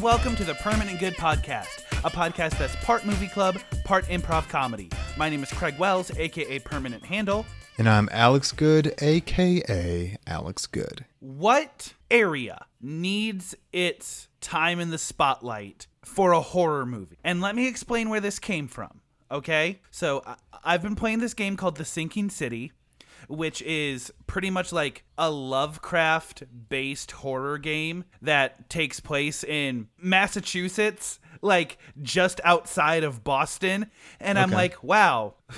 And welcome to the Permanent Good Podcast, a podcast that's part movie club, part improv comedy. My name is Craig Wells, aka Permanent Handle. And I'm Alex Good, aka Alex Good. What area needs its time in the spotlight for a horror movie? And let me explain where this came from. Okay? So I- I've been playing this game called The Sinking City, which is pretty much like a Lovecraft based horror game that takes place in Massachusetts, like just outside of Boston. And I'm like, wow.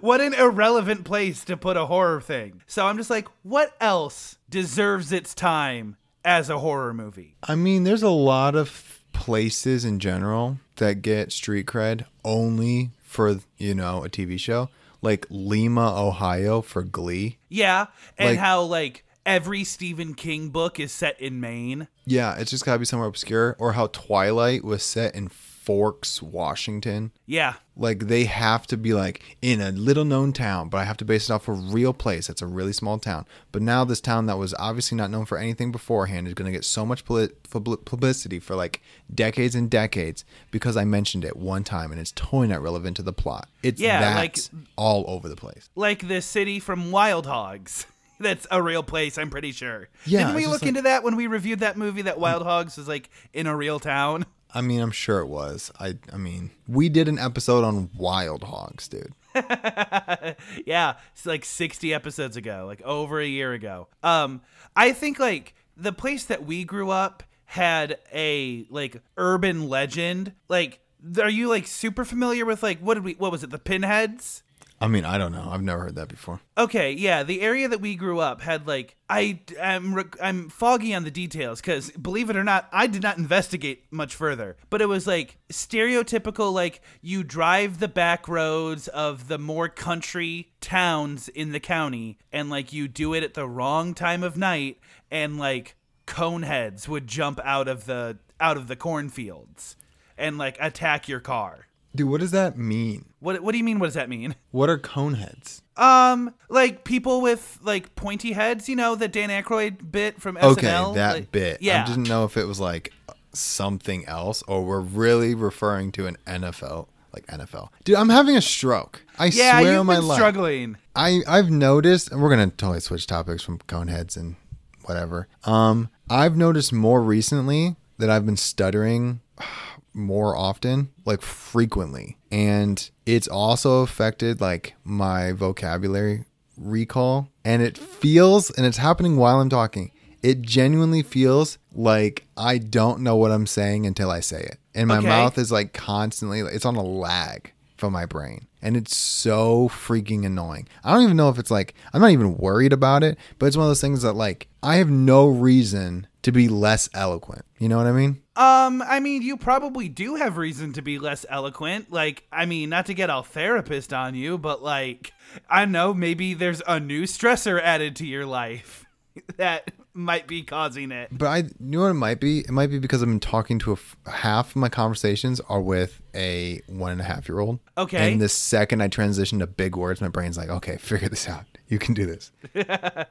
What an irrelevant place to put a horror thing. So I'm just like, what else deserves its time as a horror movie? I mean, there's a lot of places in general that get street cred only for, you know, a TV show. Like Lima, Ohio for Glee. Yeah, and Like- how like every Stephen King book is set in Maine. Yeah, it's just gotta be somewhere obscure. Or how Twilight was set in Forks, Washington. Yeah. Like they have to be like in a little known town, but I have to base it off a real place. That's a really small town. But now this town that was obviously not known for anything beforehand is going to get so much publicity for like decades and decades because I mentioned it one time and it's totally not relevant to the plot. It's Yeah, like- all over the place. Like the city from Wild Hogs. That's a real place, I'm pretty sure. Yeah, Didn't we look like- into that when we reviewed that movie that Wild Hogs was like in a real town? I mean, I'm sure it was. I I mean, we did an episode on wild hogs, dude. yeah, it's like 60 episodes ago, like over a year ago. Um, I think like the place that we grew up had a like urban legend. Like, are you like super familiar with like what did we what was it the Pinheads? I mean, I don't know. I've never heard that before. Okay, yeah, the area that we grew up had like I I'm rec- I'm foggy on the details cuz believe it or not, I did not investigate much further. But it was like stereotypical like you drive the back roads of the more country towns in the county and like you do it at the wrong time of night and like coneheads would jump out of the out of the cornfields and like attack your car. Dude, what does that mean? What what do you mean what does that mean? What are coneheads? Um, like people with like pointy heads, you know, the Dan Aykroyd bit from SNL. Okay, that like- bit. Yeah. I didn't know if it was like something else or we're really referring to an NFL, like NFL. Dude, I'm having a stroke. I yeah, swear on my been life. struggling. I I've noticed, and we're gonna totally switch topics from coneheads and whatever. Um, I've noticed more recently that I've been stuttering more often, like frequently, and it's also affected like my vocabulary recall, and it feels, and it's happening while I'm talking. It genuinely feels like I don't know what I'm saying until I say it, and my Okay. mouth is like constantly, it's on a lag from my brain. And it's so freaking annoying. I don't even know if it's like, I'm not even worried about it, but it's one of those things that, like, I have no reason to be less eloquent. You know what I mean? Um, I mean, you probably do have reason to be less eloquent. Like, I mean, not to get all therapist on you, but like, I know, maybe there's a new stressor added to your life that might be causing it. But I you know what it might be? It might be because I've been talking to a f- half of my conversations are with a one and a half year old. Okay. And the second I transition to big words, my brain's like, okay, figure this out. You can do this.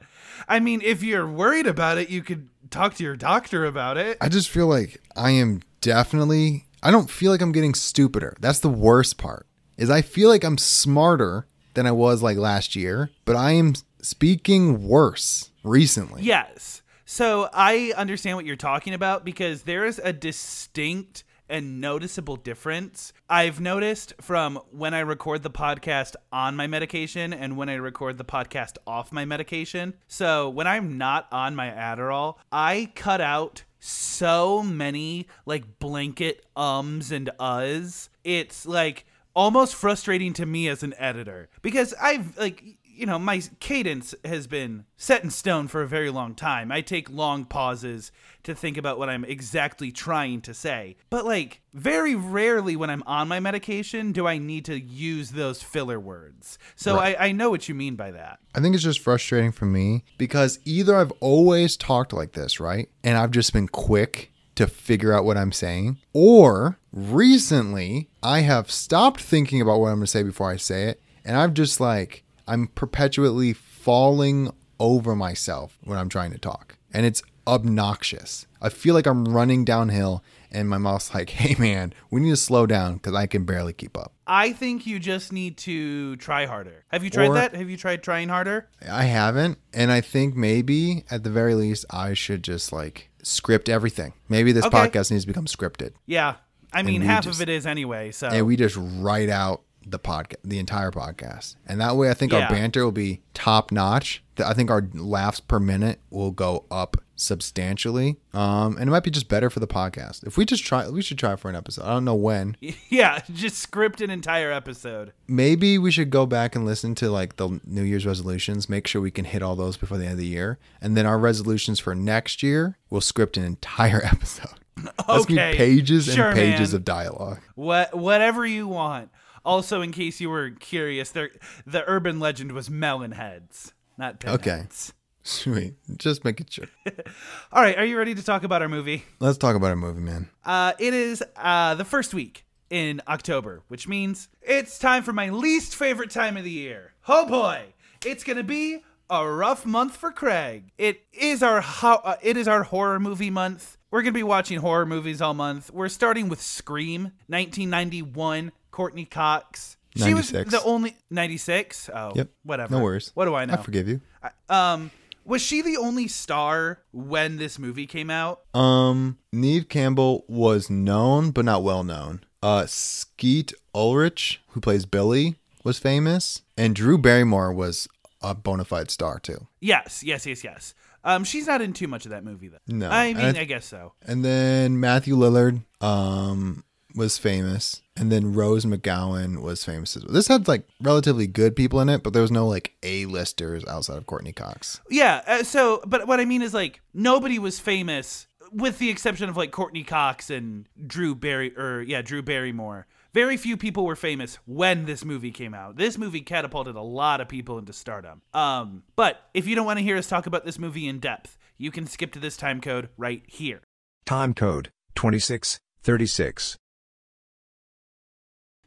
I mean, if you're worried about it, you could talk to your doctor about it. I just feel like I am definitely I don't feel like I'm getting stupider. That's the worst part. Is I feel like I'm smarter than I was like last year, but I am speaking worse recently. Yes. So I understand what you're talking about because there is a distinct and noticeable difference I've noticed from when I record the podcast on my medication and when I record the podcast off my medication. So when I'm not on my Adderall, I cut out so many like blanket ums and uhs. It's like almost frustrating to me as an editor because I've like you know my cadence has been set in stone for a very long time. I take long pauses to think about what I'm exactly trying to say. But like very rarely when I'm on my medication do I need to use those filler words. So I, I know what you mean by that. I think it's just frustrating for me because either I've always talked like this, right? And I've just been quick to figure out what I'm saying, or recently I have stopped thinking about what I'm going to say before I say it, and I've just like, I'm perpetually falling over myself when I'm trying to talk. And it's obnoxious. I feel like I'm running downhill and my mouth's like, "Hey man, we need to slow down cuz I can barely keep up." I think you just need to try harder. Have you tried Or- that? Have you tried trying harder? I haven't, and I think maybe at the very least I should just like script everything. Maybe this Okay. podcast needs to become scripted. Yeah. I mean, half just- of it is anyway. So and we just write out the podcast, the entire podcast, and that way I think Yeah. our banter will be top notch. I think our laughs per minute will go up substantially, um, and it might be just better for the podcast if we just try. We should try for an episode. I don't know when. yeah, just script an entire episode. Maybe we should go back and listen to like the New Year's resolutions. Make sure we can hit all those before the end of the year, and then our resolutions for next year. We'll script an entire episode. That's Okay. be pages Sure, and pages man. of dialogue. What whatever you want. Also, in case you were curious, there the urban legend was melon heads, not Okay. pinheads. Sweet. Just making sure. All right, are you ready to talk about our movie? Let's talk about our movie, man. Uh, it is uh, the first week in October, which means it's time for my least favorite time of the year. Oh boy, it's gonna be a rough month for Craig. It is our ho- uh, it is our horror movie month. We're gonna be watching horror movies all month. We're starting with Scream, 1991. Courteney Cox. She was the only 96. Oh, Yep. Whatever. No worries. What do I know? I forgive you. Um, was she the only star when this movie came out? Um, Neve Campbell was known but not well known. Uh, Skeet Ulrich, who plays Billy, was famous, and Drew Barrymore was a bona fide star too. Yes, yes, yes, yes. Um, she's not in too much of that movie though. No, I mean, I I, guess so. And then Matthew Lillard, um, was famous, and then Rose McGowan was famous as well. This had like relatively good people in it, but there was no like A listers outside of Courteney Cox. Yeah. Uh, so, but what I mean is like nobody was famous, with the exception of like Courteney Cox and Drew Barry, or yeah, Drew Barrymore. Very few people were famous when this movie came out. This movie catapulted a lot of people into stardom. Um, but if you don't want to hear us talk about this movie in depth, you can skip to this time code right here. Time code 2636.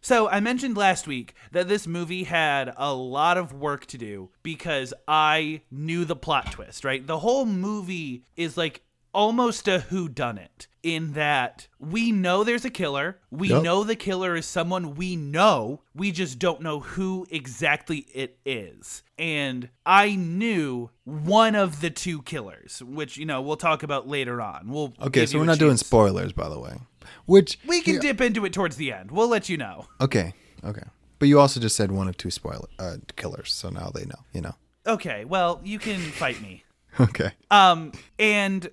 So I mentioned last week that this movie had a lot of work to do because I knew the plot twist, right? The whole movie is like almost a who done it in that we know there's a killer. We Yep. know the killer is someone we know. We just don't know who exactly it is. And I knew one of the two killers, which you know, we'll talk about later on. We'll Okay, so we're not doing spoilers, by the way. Which We can dip into it towards the end. We'll let you know. Okay, okay. But you also just said one of two spoiler uh, killers, so now they know. You know. Okay, well, you can fight me. Okay. Um, and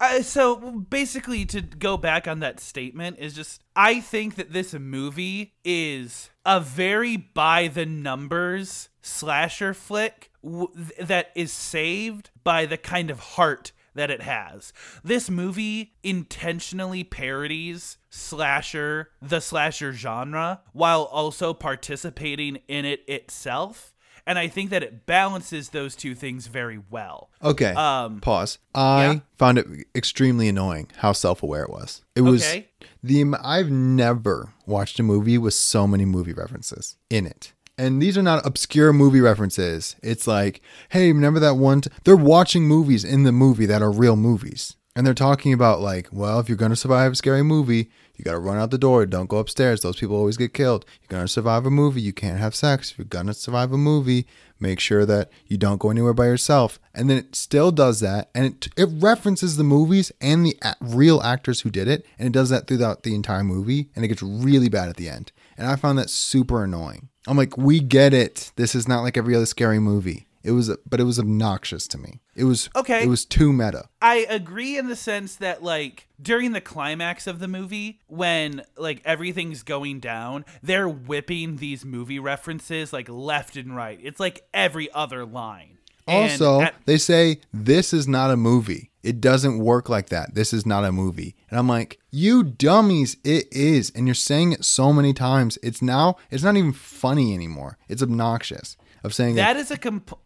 uh, so basically, to go back on that statement is just I think that this movie is a very by the numbers slasher flick w- that is saved by the kind of heart that it has. This movie intentionally parodies slasher, the slasher genre, while also participating in it itself. And I think that it balances those two things very well. Okay. Um, Pause. I yeah. found it extremely annoying how self-aware it was. It was Okay. the I've never watched a movie with so many movie references in it. And these are not obscure movie references. It's like, hey, remember that one? T-? They're watching movies in the movie that are real movies. And they're talking about, like, well, if you're going to survive a scary movie, you got to run out the door. Don't go upstairs. Those people always get killed. You're going to survive a movie. You can't have sex. If you're going to survive a movie, make sure that you don't go anywhere by yourself. And then it still does that. And it, it references the movies and the a- real actors who did it. And it does that throughout the entire movie. And it gets really bad at the end. And I found that super annoying. I'm like, we get it. This is not like every other scary movie. It was, but it was obnoxious to me. It was Okay. It was too meta. I agree in the sense that like during the climax of the movie when like everything's going down, they're whipping these movie references like left and right. It's like every other line. Also, at- they say this is not a movie. It doesn't work like that. This is not a movie. And I'm like, you dummies, it is. And you're saying it so many times. It's now it's not even funny anymore. It's obnoxious of saying that. that is a compl-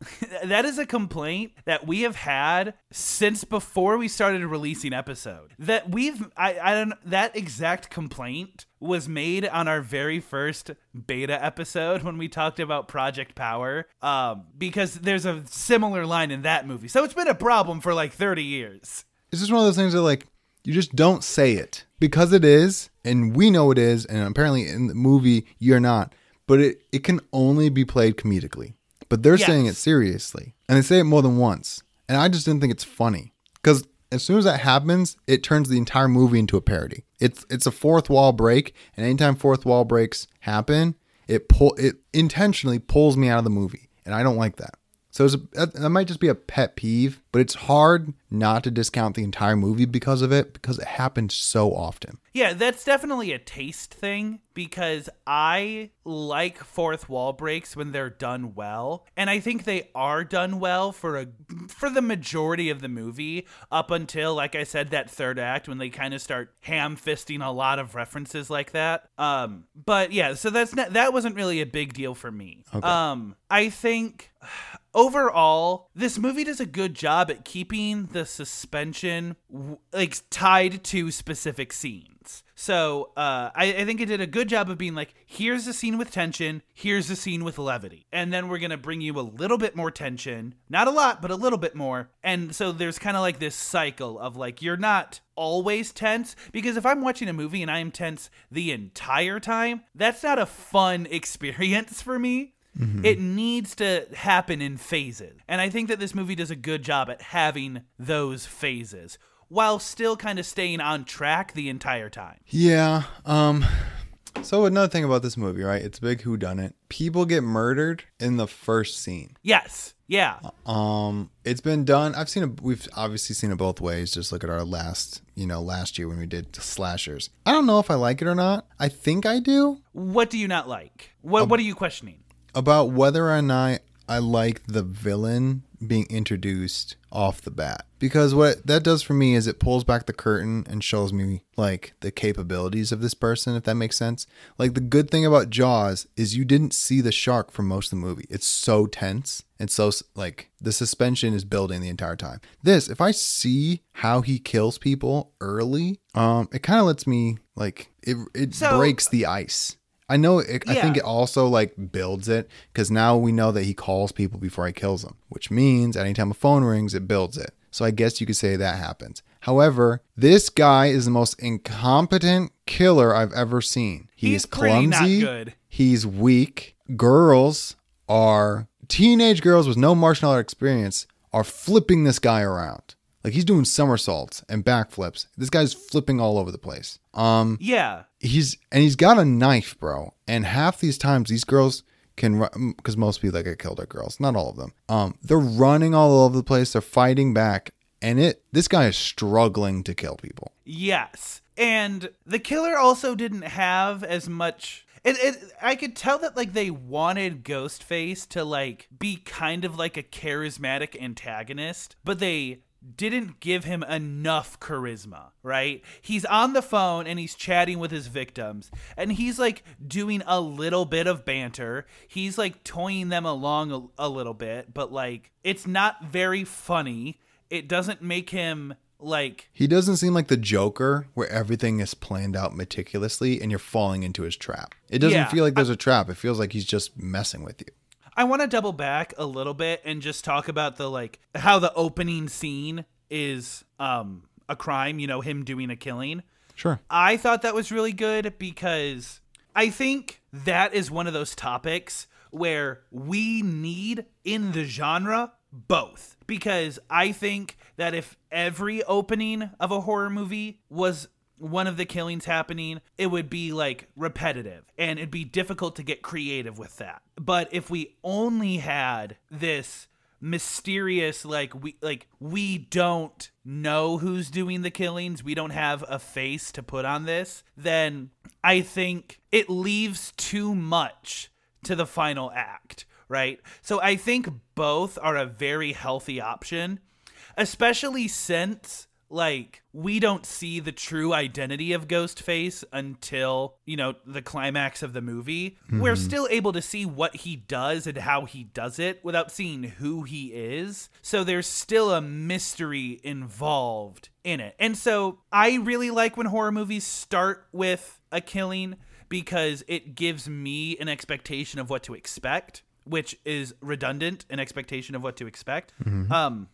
that is a complaint that we have had since before we started releasing episode. That we've I I don't that exact complaint was made on our very first beta episode when we talked about Project Power. Um because there's a similar line in that movie. So it's been a problem for like 30 years. it's just one of those things that like you just don't say it because it is, and we know it is, and apparently in the movie you're not. But it it can only be played comedically. But they're saying it seriously, and they say it more than once, and I just didn't think it's funny because as soon as that happens, it turns the entire movie into a parody. It's it's a fourth wall break, and anytime fourth wall breaks happen, it pull it intentionally pulls me out of the movie, and I don't like that. So a, that might just be a pet peeve, but it's hard not to discount the entire movie because of it because it happens so often. Yeah, that's definitely a taste thing because I like fourth wall breaks when they're done well, and I think they are done well for a for the majority of the movie up until like I said that third act when they kind of start ham fisting a lot of references like that. Um but yeah, so that's not that wasn't really a big deal for me. Um I think overall this movie does a good job at keeping the suspension like tied to specific scenes. So uh, I, I think it did a good job of being like here's a scene with tension here's a scene with levity. And then we're gonna bring you a little bit more tension not a lot but a little bit more. And so there's kind of like this cycle of like you're not always tense because if i'm watching a movie and i am tense the entire time that's not a fun experience for me it needs to happen in phases. And I think that this movie does a good job at having those phases while still kind of staying on track the entire time. Yeah. Um. So another thing about this movie, right? It's big who done it. People get murdered in the first scene. Yes. Yeah. Um, it's been done. I've seen it. We've obviously seen it both ways. Just look at our last, you know, last year when we did slashers. I don't know if I like it or not. I think I do. What do you not like? What What are you questioning? About whether or not I like the villain being introduced off the bat. Because what that does for me is it pulls back the curtain and shows me like the capabilities of this person, if that makes sense. Like the good thing about Jaws is you didn't see the shark for most of the movie. It's so tense and so like the suspension is building the entire time. This, if I see how he kills people early, um, it kind of lets me like it it So- breaks the ice. I know. It, I think it also like builds it because now we know that he calls people before he kills them, which means anytime a phone rings, it builds it. So I guess you could say that happens. However, this guy is the most incompetent killer I've ever seen. He He's is pretty not clumsy. He's weak. Girls are teenage girls with no martial art experience are flipping this guy around. Like he's doing somersaults and backflips. This guy's flipping all over the place. Um, Yeah. he's and he's got a knife, bro. And half these times, these girls can run because most people that get killed are girls, not all of them. Um, they're running all over the place. They're fighting back, and it this guy is struggling to kill people. Yes. And the killer also didn't have as much it, it I could tell that like they wanted Ghostface to like be kind of like a charismatic antagonist, but they didn't give him enough charisma, right? He's on the phone and he's chatting with his victims and he's like doing a little bit of banter. He's like toying them along a, a little bit, but like it's not very funny. It doesn't make him like He doesn't seem like the Joker, where everything is planned out meticulously and you're falling into his trap. It doesn't Yeah, feel like there's a trap. It feels like he's just messing with you. I want to double back a little bit and just talk about the like how the opening scene is um a crime, you know, him doing a killing. Sure. I thought that was really good because I think that is one of those topics where we need in the genre both. Because I think that if every opening of a horror movie was one of the killings happening, it would be like repetitive and it'd be difficult to get creative with that. But if we only had this mysterious like we like we don't know who's doing the killings we don't have a face to put on this then i think it leaves too much to the final act right so i think both are a very healthy option especially since like we don't see the true identity of Ghostface until, you know, the climax of the movie. We're still able to see what he does and how he does it without seeing who he is. So there's still a mystery involved in it. And so I really like when horror movies start with a killing because it gives me an expectation of what to expect, which is redundant, an expectation of what to expect. Um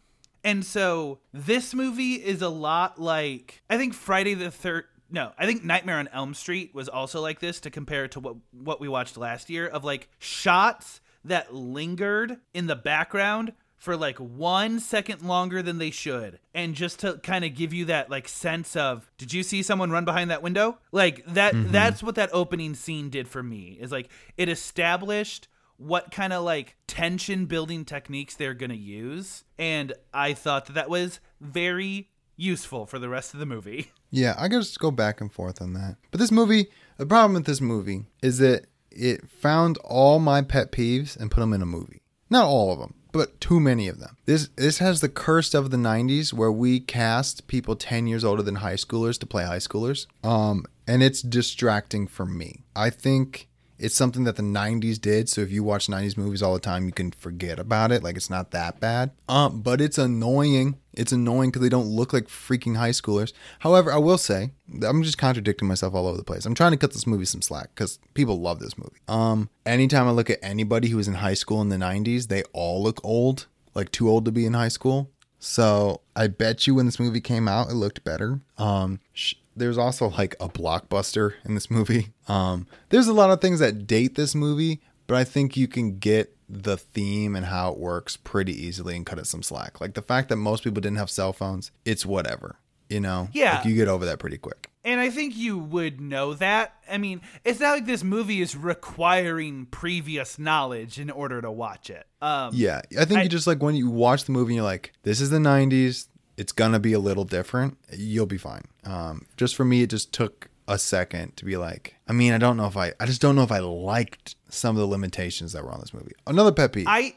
And so this movie is a lot like I think Friday the third no, I think Nightmare on Elm Street was also like this to compare it to what what we watched last year of like shots that lingered in the background for like one second longer than they should. And just to kind of give you that like sense of did you see someone run behind that window? Like that mm-hmm. that's what that opening scene did for me is like it established what kind of like tension building techniques they're going to use and i thought that that was very useful for the rest of the movie Yeah, I just go back and forth on that. But this movie, the problem with this movie is that it found all my pet peeves and put them in a movie. Not all of them, but too many of them. This this has the curse of the 90s where we cast people 10 years older than high schoolers to play high schoolers. Um and it's distracting for me. I think it's something that the 90s did so if you watch 90s movies all the time you can forget about it like it's not that bad. Um but it's annoying it's annoying because they don't look like freaking high schoolers. However i will say i'm just contradicting myself all over the place. I'm trying to cut this movie some slack because people love this movie. Um anytime i look at anybody who was in high school in the 90s they all look old like too old to be in high school. So I bet you when this movie came out, it looked better. Um, sh- there's also like a blockbuster in this movie. Um, there's a lot of things that date this movie, but I think you can get the theme and how it works pretty easily and cut it some slack. Like the fact that most people didn't have cell phones, it's whatever. You know, Yeah. like you get over that pretty quick. And I think you would know that. I mean, it's not like this movie is requiring previous knowledge in order to watch it. Um, Yeah, I think I- you just like when you watch the movie, and you're like, this is the '90s. It's gonna be a little different. You'll be fine. Um, just for me, it just took a second to be like. I mean, I don't know if I. I just don't know if I liked some of the limitations that were on this movie. Another pet peeve. I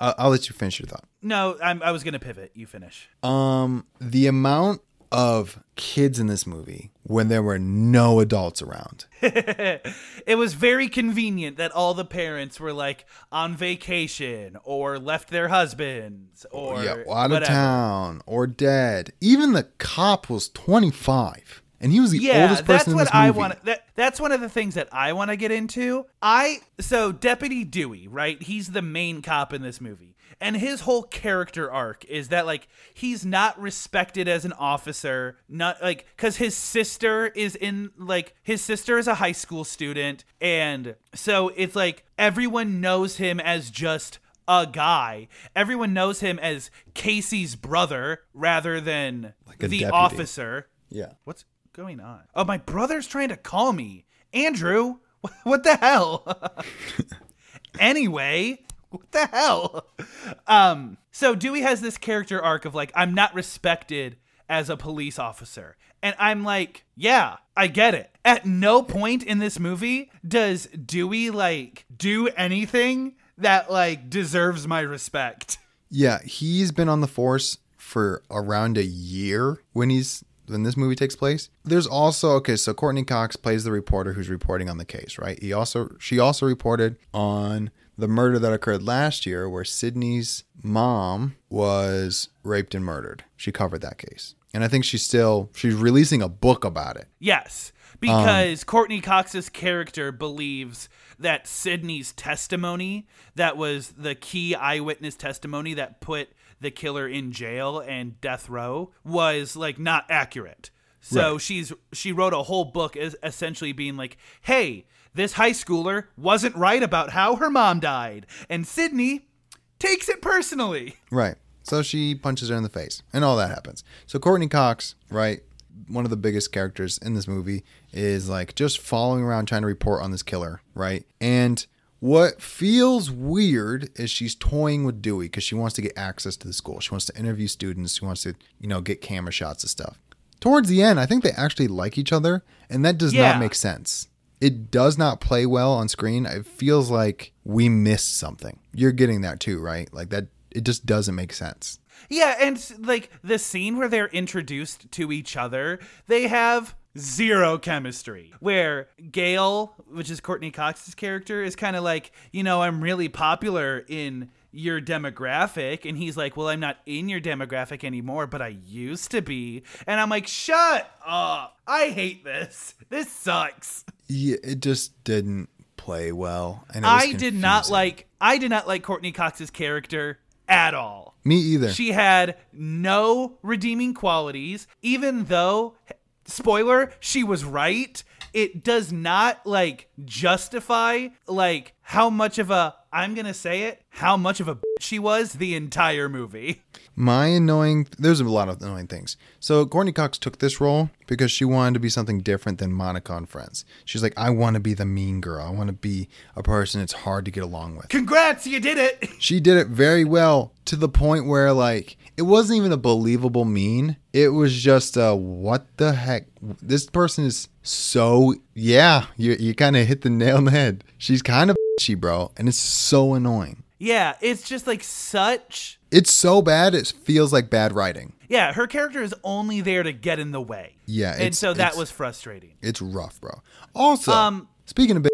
I'll, I'll let you finish your thought. no, I'm, I was gonna pivot. You finish. Um, the amount of kids in this movie when there were no adults around. it was very convenient that all the parents were like on vacation or left their husbands or yeah, out of town or dead. Even the cop was 25, and he was the yeah, oldest that's person in what I want. That that's one of the things that I want to get into. I so Deputy Dewey, right? He's the main cop in this movie, and his whole character arc is that like he's not respected as an officer, not like because his sister is in like his sister is a high school student, and so it's like everyone knows him as just a guy. Everyone knows him as Casey's brother rather than a the deputy. officer. Yeah. What's going on? Oh, my brother's trying to call me. Andrew, what the hell? anyway, what the hell? Um, so Dewey has this character arc of like, I'm not respected as a police officer. And I'm like, yeah, I get it. At no point in this movie does Dewey like do anything that like deserves my respect. Yeah, he's been on the force for around a year when he's when this movie takes place. There's also okay, so Courteney Cox plays the reporter who's reporting on the case, right? He also she also reported on the murder that occurred last year where Sidney's mom was raped and murdered. She covered that case. And I think she's still she's releasing a book about it. Yes, because Courteney Cox's character believes that Sidney's testimony, that was the key eyewitness testimony that put the killer in jail and death row, was like not accurate. So Right. she's she wrote a whole book as essentially being like, "Hey, this high schooler wasn't right about how her mom died, and Sidney takes it personally." Right. So she punches her in the face, and all that happens. So Courteney Cox, right, one of the biggest characters in this movie, is like just following around trying to report on this killer, right? And what feels weird is she's toying with Dewey because she wants to get access to the school. She wants to interview students. She wants to, you know, get camera shots of stuff. Towards the end, I think they actually like each other, and that does Yeah. not make sense. It does not play well on screen. It feels like we missed something. You're getting that too, right? Like that it just doesn't make sense. Yeah, and like the scene where they're introduced to each other, they have zero chemistry. Where Gail, which is Courteney Cox's character, is kind of like, you know, I'm really popular in your demographic. And he's like, well, I'm not in your demographic anymore, but I used to be. And I'm like, shut up. I hate this. This sucks. Yeah, it just didn't play well. And I did not like I did not like Courteney Cox's character at all. Me either. She had no redeeming qualities, even though, spoiler, she was right. It does not like justify like how much of a I'm gonna say it how much of a bitch she was the entire movie. My annoying, there's a lot of annoying things. So Courteney Cox took this role because she wanted to be something different than Monica on Friends. She's like, I want to be the mean girl. I want to be a person it's hard to get along with. Congrats, you did it. She did it very well to the point where like it wasn't even a believable mean. It was just a what the heck? This person is so yeah. You you kind of hit the nail on the head. She's kind of bitchy, bro, and it's so annoying. Yeah, it's just like such. It's so bad. It feels like bad writing. Yeah, her character is only there to get in the way. Yeah, and so that was frustrating. It's rough, bro. Also, Um, speaking of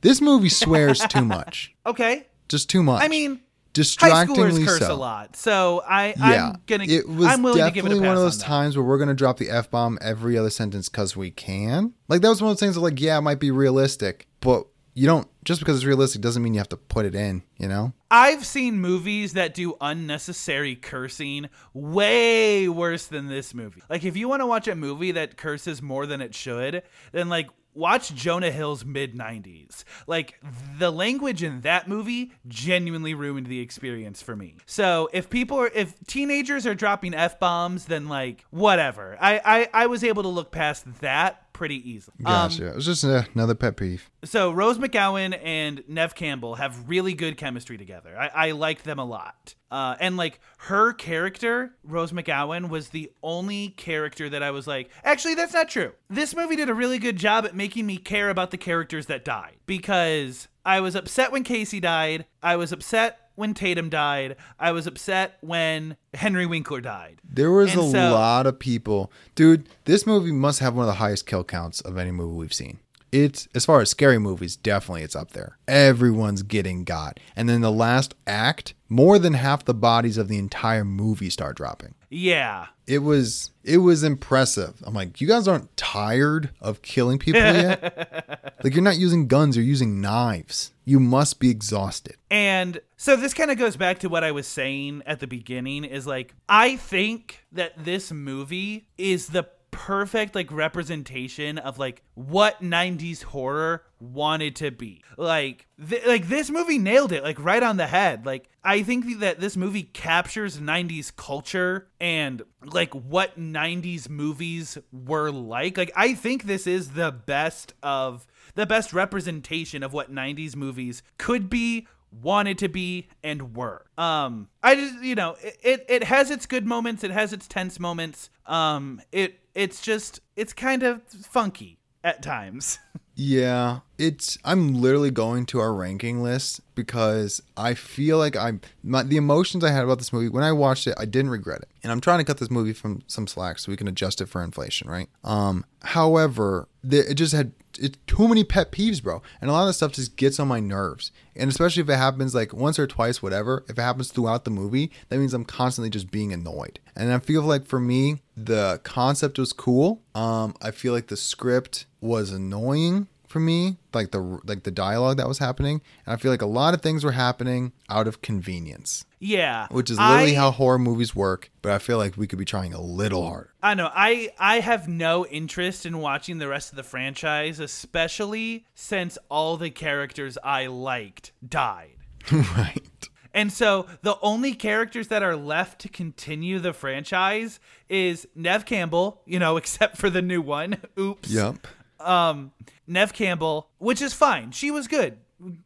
this movie swears too much. Okay, Just too much. I mean, high distractingly schoolers curse so. a lot, so I Yeah, I'm gonna it was I'm willing to give it definitely one of those on times where we're gonna drop the f bomb every other sentence because we can. Like that was one of those things that, like, yeah, it might be realistic, but you don't just because it's realistic doesn't mean you have to put it in. You know? I've seen movies that do unnecessary cursing way worse than this movie. Like if you want to watch a movie that curses more than it should, then like watch Jonah Hill's mid 90s. Like the language in that movie genuinely ruined the experience for me. So if people are if teenagers are dropping F bombs, then like whatever. I, I I was able to look past that pretty easily. Um, Gotcha. it was just uh, another pet peeve. so Rose McGowan and Neve Campbell have really good chemistry together. I, I liked them a lot. Uh, and like her character, Rose McGowan, was the only character that I was like, actually, that's not true. This movie did a really good job at making me care about the characters that died because I was upset when Casey died. I was upset when Tatum died. I was upset when Henry Winkler died. There was And a so- lot of people, dude. This movie must have one of the highest kill counts of any movie we've seen. It's as far as scary movies, definitely it's up there. Everyone's getting got, and then the last act, more than half the bodies of the entire movie start dropping. Yeah. It was it was impressive. I'm like, you guys aren't tired of killing people yet? like you're not using guns, you're using knives. You must be exhausted. And so this kind of goes back to what I was saying at the beginning is like I think that this movie is the perfect like representation of like what 90s horror wanted to be. Like th- like this movie nailed it like right on the head. Like I think that this movie captures 90s culture and like what 90s movies were like. Like I think this is the best of the best representation of what 90s movies could be wanted to be and were um i just you know it, it it has its good moments it has its tense moments um it it's just it's kind of funky at times Yeah, it's I'm literally going to our ranking list because I feel like I'm my, the emotions I had about this movie when I watched it, I didn't regret it. And I'm trying to cut this movie from some slack so we can adjust it for inflation, right? Um however, the, it just had it, too many pet peeves, bro. And a lot of the stuff just gets on my nerves. And especially if it happens like once or twice whatever, if it happens throughout the movie, that means I'm constantly just being annoyed. And I feel like for me, the concept was cool. Um I feel like the script was annoying for me like the like the dialogue that was happening and i feel like a lot of things were happening out of convenience yeah which is literally I- how horror movies work but i feel like we could be trying a little harder I know. I I have no interest in watching the rest of the franchise, especially since all the characters I liked died. right And so the only characters that are left to continue the franchise is Neve Campbell, you know, except for the new one. Oops. yep Um, Neve Campbell, which is fine. She was good.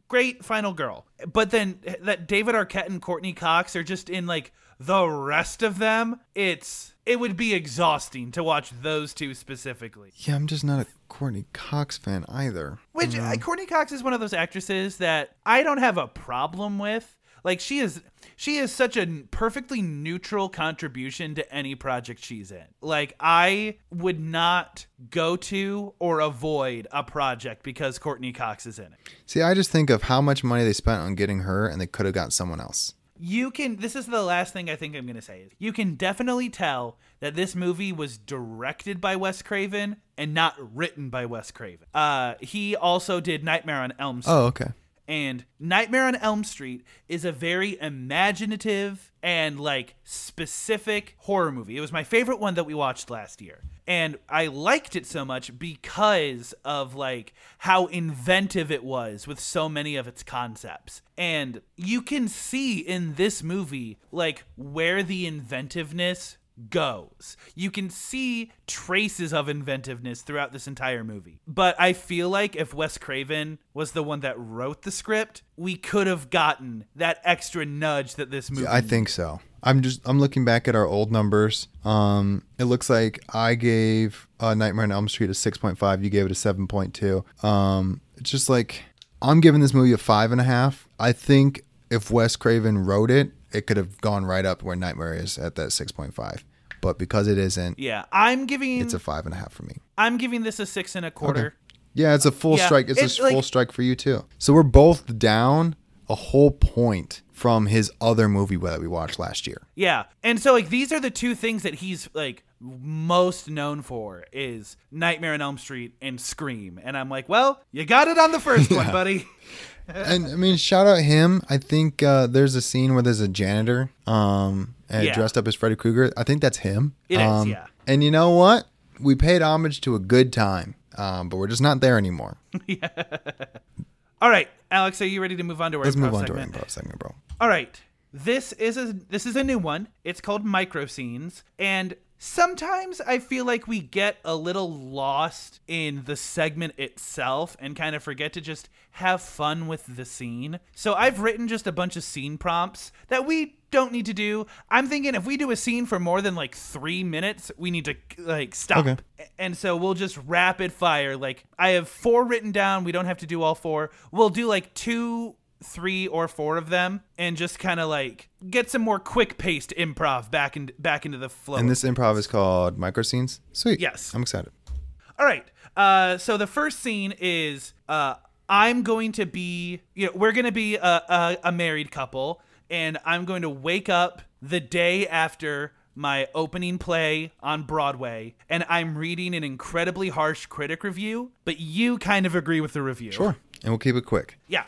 Great final girl. But then that David Arquette and Courteney Cox are just in like the rest of them. It's it would be exhausting to watch those two specifically. yeah i'm just not a courteney cox fan either Which uh, Courteney Cox is one of those actresses that I don't have a problem with. Like she is she is such a perfectly neutral contribution to any project she's in. Like I would not go to or avoid a project because Courteney Cox is in it. see i just think of how much money they spent on getting her and they could have got someone else You can this is the last thing I think I'm going to say is you can definitely tell that this movie was directed by Wes Craven and not written by Wes Craven. Uh he also did Nightmare on Elm Street. oh okay And Nightmare on Elm Street is a very imaginative and like specific horror movie. It was my favorite one that we watched last year. And I liked it so much because of like how inventive it was with so many of its concepts. And you can see in this movie like where the inventiveness goes. You can see traces of inventiveness throughout this entire movie. But I feel like if Wes Craven was the one that wrote the script, we could have gotten that extra nudge that this movie I think so. I'm just I'm looking back at our old numbers. Um, it looks like I gave uh, Nightmare on Elm Street a 6.5. You gave it a 7.2. Um, it's just like I'm giving this movie a five and a half. I think if Wes Craven wrote it, it could have gone right up where Nightmare is at that 6.5. But because it isn't, Yeah, I'm giving it's a five and a half for me. I'm giving this a six and a quarter. Yeah, it's a full Yeah, strike. It's, it's a like- full strike for you too. So we're both down a whole point from his other movie that we watched last year. Yeah. And so like these are the two things that he's like most known for is Nightmare on Elm Street and Scream. And I'm like, well, you got it on the first one, buddy. and I mean, shout out him. I think uh, there's a scene where there's a janitor um, and Yeah. dressed up as Freddy Krueger. I think that's him. It is, um, yeah. And you know what? We paid homage to a good time, um, but we're just not there anymore. yeah. All right, Alex, are you ready to move on to our Let's move on segment? to our improv segment, bro. All right. This is a this is a new one. It's called micro scenes and sometimes I feel like we get a little lost in the segment itself and kind of forget to just have fun with the scene. So I've written just a bunch of scene prompts that we don't need to do. I'm thinking if we do a scene for more than like 3 minutes, we need to like stop. Okay. And so we'll just rapid fire like I have 4 written down. We don't have to do all 4. We'll do like 2 three or four of them and just kind of like get some more quick paced improv back in, back into the flow. And this improv is called micro scenes. Sweet. Yes. I'm excited. All right. Uh, so the first scene is uh, I'm going to be, you know, we're going to be a, a, a married couple, and I'm going to wake up the day after my opening play on Broadway, and I'm reading an incredibly harsh critic review, but you kind of agree with the review. Sure. And we'll keep it quick. Yeah.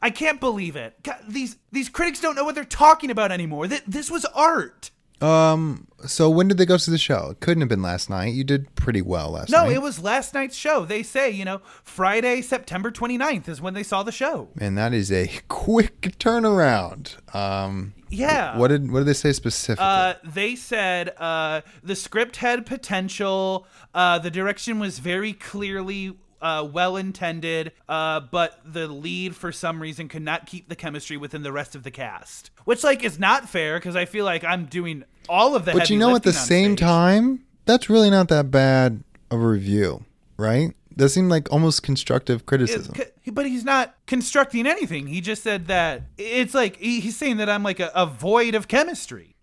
I can't believe it. God, these these critics don't know what they're talking about anymore. Th- this was art. Um. So when did they go to the show? It couldn't have been last night. You did pretty well last No, night. No, it was last night's show. They say, you know, Friday, September 29th is when they saw the show. And that is a quick turnaround. Um. Yeah. What did What did they say specifically? Uh, they said uh, the script had potential. Uh, the direction was very clearly uh, well intended, uh, but the lead for some reason could not keep the chemistry within the rest of the cast, which like is not fair because I feel like I'm doing all of the. but you know, at the same stage. time, that's really not that bad of a review, right? That seemed like almost constructive criticism. It's c- but he's not constructing anything. He just said that it's like he- he's saying that I'm like a, a void of chemistry.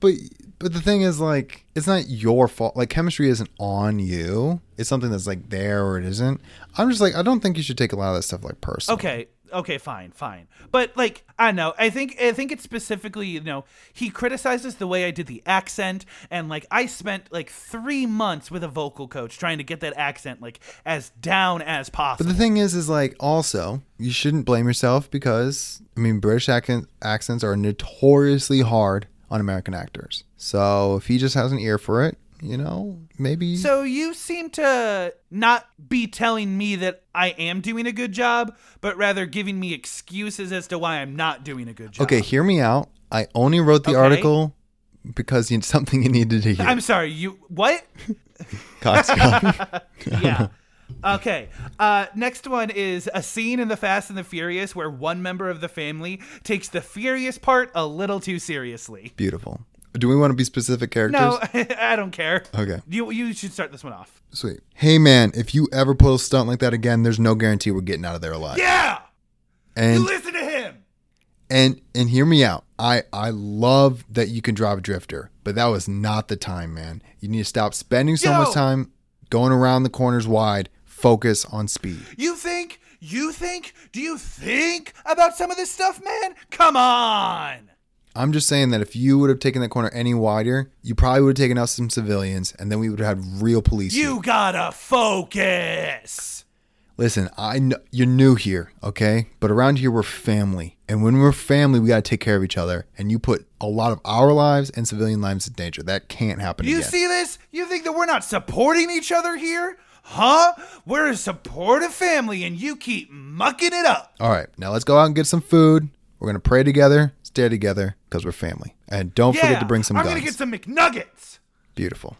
But but the thing is, like, it's not your fault. Like, chemistry isn't on you. It's something that's like there or it isn't. I'm just like, I don't think you should take a lot of that stuff like personal. Okay, okay, fine, fine. But like, I don't know. I think I think it's specifically, you know, he criticizes the way I did the accent, and like I spent like three months with a vocal coach trying to get that accent like as down as possible. But the thing is, is like also you shouldn't blame yourself because I mean British accent, accents are notoriously hard on American actors. So if he just has an ear for it, you know, maybe. So you seem to not be telling me that I am doing a good job, but rather giving me excuses as to why I'm not doing a good job. okay, hear me out. I only wrote the Okay. article because it's something you needed to hear. I'm sorry. You what? Coxcomb. yeah. Okay. Uh, next one is a scene in The Fast and the Furious where one member of the family takes the furious part a little too seriously. Beautiful. Do we want to be specific characters? No, I don't care. Okay. You you should start this one off. Sweet. Hey man, if you ever pull a stunt like that again, there's no guarantee we're getting out of there alive. Yeah. You And listen to him. and and hear me out. I I love that you can drive a drifter, but that was not the time, man. You need to stop spending so Yo! much time going around the corners wide. Focus on speed. You think? You think? Do you think about some of this stuff, man? Come on. I'm just saying that if you would have taken that corner any wider, you probably would have taken out some civilians, and then we would have had real police. here. You gotta focus. Listen, I know you're new here, okay? But around here we're family. And when we're family, we got to take care of each other. And you put a lot of our lives and civilian lives in danger. That can't happen You again. see this? You think that we're not supporting each other here? Huh? We're a supportive family and you keep mucking it up. All right, now let's go out and get some food. We're going to pray together, stay together because we're family. And don't Yeah, forget to bring some I'm guns. gonna get some McNuggets. Beautiful.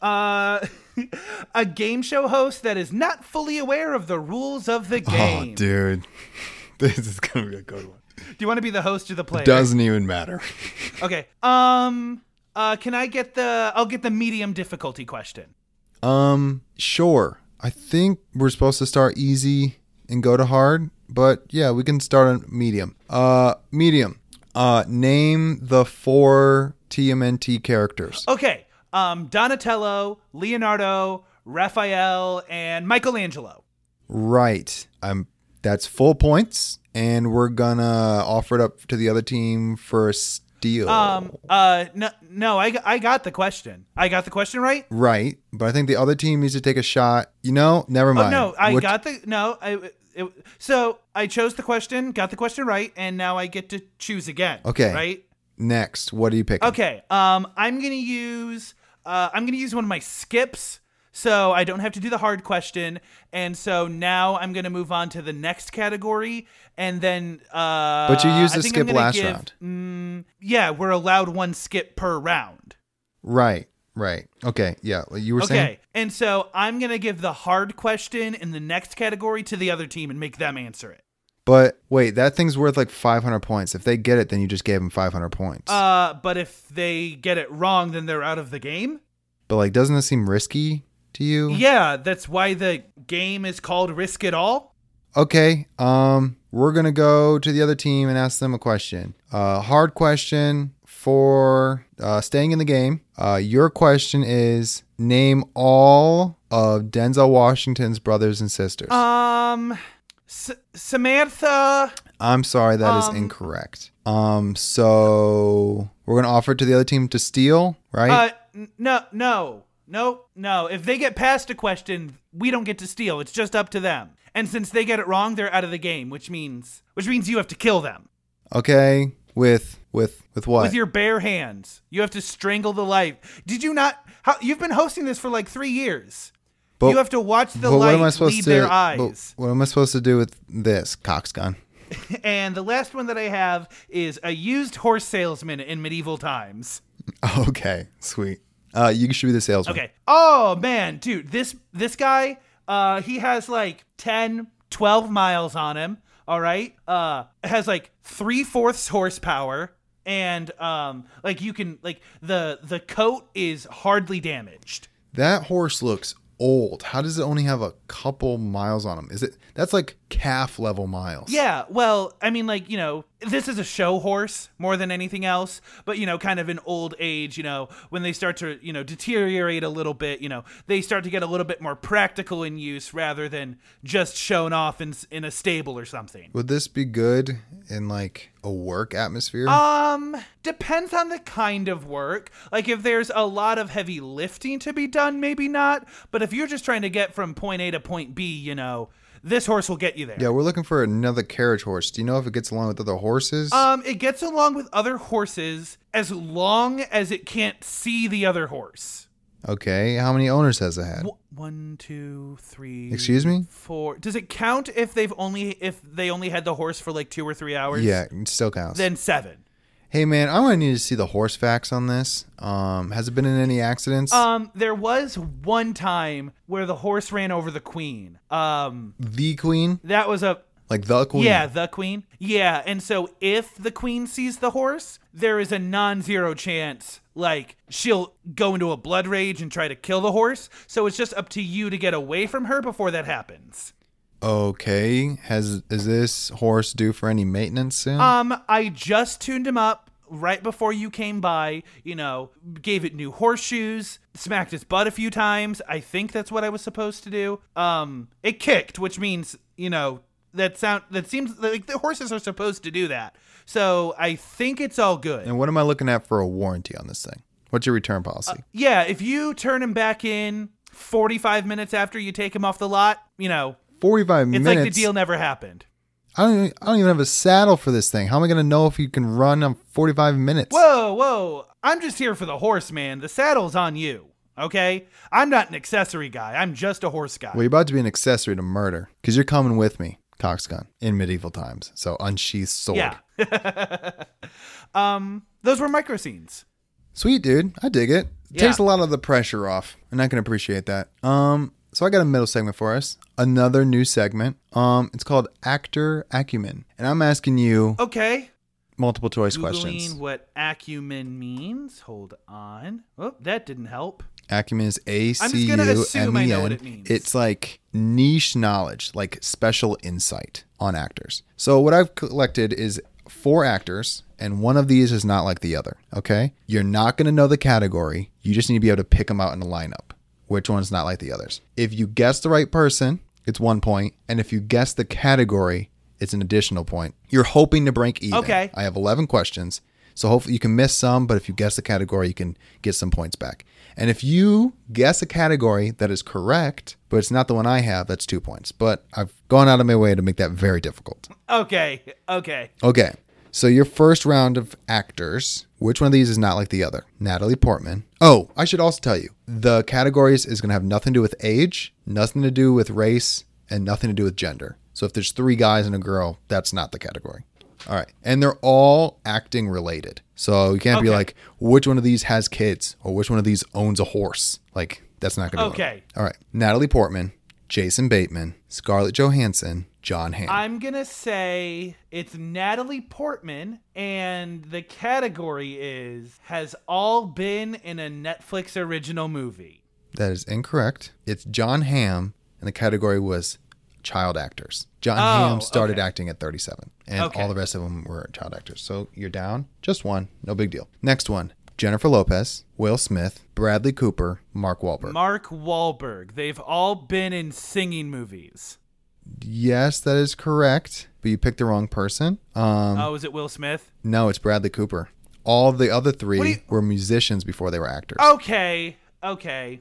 Uh, a game show host that is not fully aware of the rules of the game. Oh, dude. This is going to be a good one. Do you want to be the host or the player? Doesn't even matter. Okay. Um. Uh. Can I get the? I'll get the medium difficulty question. Um, sure. I think we're supposed to start easy and go to hard, but yeah, we can start on medium. Uh, medium. Uh, name the four TMNT characters. Okay. Um. Donatello, Leonardo, Raphael, and Michelangelo. Right. Um, that's full points, and we're gonna offer it up to the other team for a steal. Um. Uh. No. No. I. I got the question. I got the question right. right, but I think the other team needs to take a shot. You know, never Oh mind. no. I Which- got the. No. I. It, so I chose the question, got the question right, and now I get to choose again. Okay. Right. next. What are you picking? Okay. Um, I'm gonna use uh, I'm gonna use one of my skips, so I don't have to do the hard question. And so now I'm gonna move on to the next category, and then. Uh, But you used the skip last give- round. Mm, yeah, we're allowed one skip per round. Right. Right. Okay. Yeah. You were Okay, saying. Okay, and so I'm gonna give the hard question in the next category to the other team and make them answer it. But wait, that thing's worth like 500 points. If they get it, then you just gave them 500 points. Uh, but if they get it wrong, then they're out of the game. but like, doesn't it seem risky to you? Yeah, that's why the game is called Risk It All. Okay. Um, we're gonna go to the other team and ask them a question. Uh, hard question for uh, staying in the game. Uh, your question is name all of Denzel Washington's brothers and sisters. Um, S- Samantha. I'm sorry, that is um, incorrect. Um, so we're gonna offer it to the other team to steal, right? Uh, n- no, no, no, no. If they get past a question, we don't get to steal. It's just up to them. And since they get it wrong, they're out of the game, which means which means you have to kill them okay. With with with what? with your bare hands. You have to strangle the life. Did you not? How you've been hosting this for like three years. But- you have to watch the light what am I supposed lead to? their eyes. what am I supposed to do with this cox gun? And the last one that I have is a used horse salesman in medieval times. Okay, sweet. Uh, you should be the salesman. Okay. Oh man, dude, this this guy, uh, he has like 10, 12 miles on him. All right. Uh, has like three fourths horsepower, and um, like you can like the the coat is hardly damaged. That horse looks old. How does it only have a couple miles on them? Is it that's like calf level miles? Yeah, well, I mean, like, you know, this is a show horse more than anything else, but, you know, kind of in old age, you know, when they start to, you know, deteriorate a little bit, you know, they start to get a little bit more practical in use rather than just shown off in, in a stable or something. Would this be good in like a work atmosphere? Um, depends on the kind of work. Like, if there's a lot of heavy lifting to be done, maybe not. But if you're just trying to get from point A to point B, you know, this horse will get you there. yeah, we're looking for another carriage horse. Do you know if it gets along with other horses? Um, it gets along with other horses as long as it can't see the other horse. Okay. How many owners has it had? One, two, three. Excuse me? Four. Does it count if they've only if they only had the horse for like two or three hours? Yeah, it still counts. Then seven. hey man, I'm gonna need to see the horse facts on this. Um, has it been in any accidents? Um, there was one time where the horse ran over the queen. Um, the queen, that was a like the queen. yeah, the queen. Yeah, and so if the queen sees the horse, there is a non-zero chance like she'll go into a blood rage and try to kill the horse. So it's just up to you to get away from her before that happens. Okay. Has is this horse due for any maintenance soon? Um, I just tuned him up right before you came by. You know, gave it new horseshoes, smacked its butt a few times. I think that's what I was supposed to do. Um, it kicked, which means you know that sound that seems like the horses are supposed to do that. So I think it's all good. and what am I looking at for a warranty on this thing? What's your return policy? Uh, yeah, if you turn him back in 45 minutes after you take him off the lot, you know, 45 minutes. It's like the deal never happened. I don't. Even, I don't even have a saddle for this thing. How am I going to know if you can run on 45 minutes? Whoa, whoa. I'm just here for the horse, man. The saddle's on you. Okay? I'm not an accessory guy. I'm just a horse guy. Well, you're about to be an accessory to murder because you're coming with me, Coxgun, in medieval times. So unsheathed sword. Yeah. um, those were micro scenes. Sweet, dude. I dig it. It Yeah. Takes a lot of the pressure off, and I can appreciate that. Um, so I got a middle segment for us. Another new segment. Um, it's called Actor Acumen, and I'm asking you Okay. multiple choice Googling questions. what acumen means. Hold on. Oh, that didn't help. Acumen is A C U M E N. It's like niche knowledge, like special insight on actors. So what I've collected is four actors, and one of these is not like the other. Okay, you're not going to know the category. You just need to be able to pick them out in a lineup. Which one's not like the others? If you guess the right person, it's one point, and if you guess the category, it's an additional point. You're hoping to break even. Okay. I have 11 questions. So hopefully you can miss some, but if you guess the category, you can get some points back. And if you guess a category that is correct, but it's not the one I have, that's two points. But I've gone out of my way to make that very difficult. Okay. Okay. Okay. So your first round of actors, which one of these is not like the other? Natalie Portman. Oh, I should also tell you, the categories is going to have nothing to do with age, nothing to do with race, and nothing to do with gender. So if there's three guys and a girl, that's not the category. All right. And they're all acting related. So you can't be like, which one of these has kids or which one of these owns a horse. Like, that's not going to work. Okay. All right. Natalie Portman, Jason Bateman, Scarlett Johansson, Jon Hamm. I'm gonna say it's Natalie Portman, and the category is has all been in a Netflix original movie. That is incorrect. It's Jon Hamm, and the category was child actors. Jon Oh, Hamm started okay. acting at 37, and Okay. all the rest of them were child actors. So you're down just one. No big deal. Next one Jennifer Lopez, Will Smith, Bradley Cooper, Mark Wahlberg. Mark Wahlberg. They've all been in singing movies. yes, that is correct, but you picked the wrong person. Um, oh, is it Will Smith? No, it's Bradley Cooper. All the other three you- were musicians before they were actors. Okay, okay.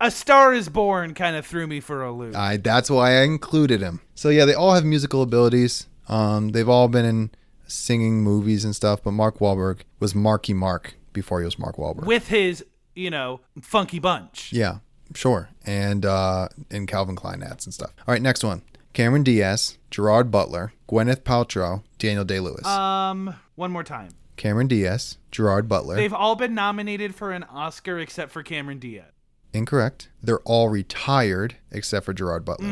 A Star is Born kind of threw me for a loop. I that's why I included him. So yeah, they all have musical abilities. Um, they've all been in singing movies and stuff. But Mark Wahlberg was Marky Mark before he was Mark Wahlberg. with his, you know, funky bunch. yeah, sure. And uh, in Calvin Klein ads and stuff. All right, next one: Cameron Diaz, Gerard Butler, Gwyneth Paltrow, Daniel Day Lewis. Um, one more time. Cameron Diaz, Gerard Butler. They've all been nominated for an Oscar except for Cameron Diaz. Incorrect. They're all retired except for Gerard Butler.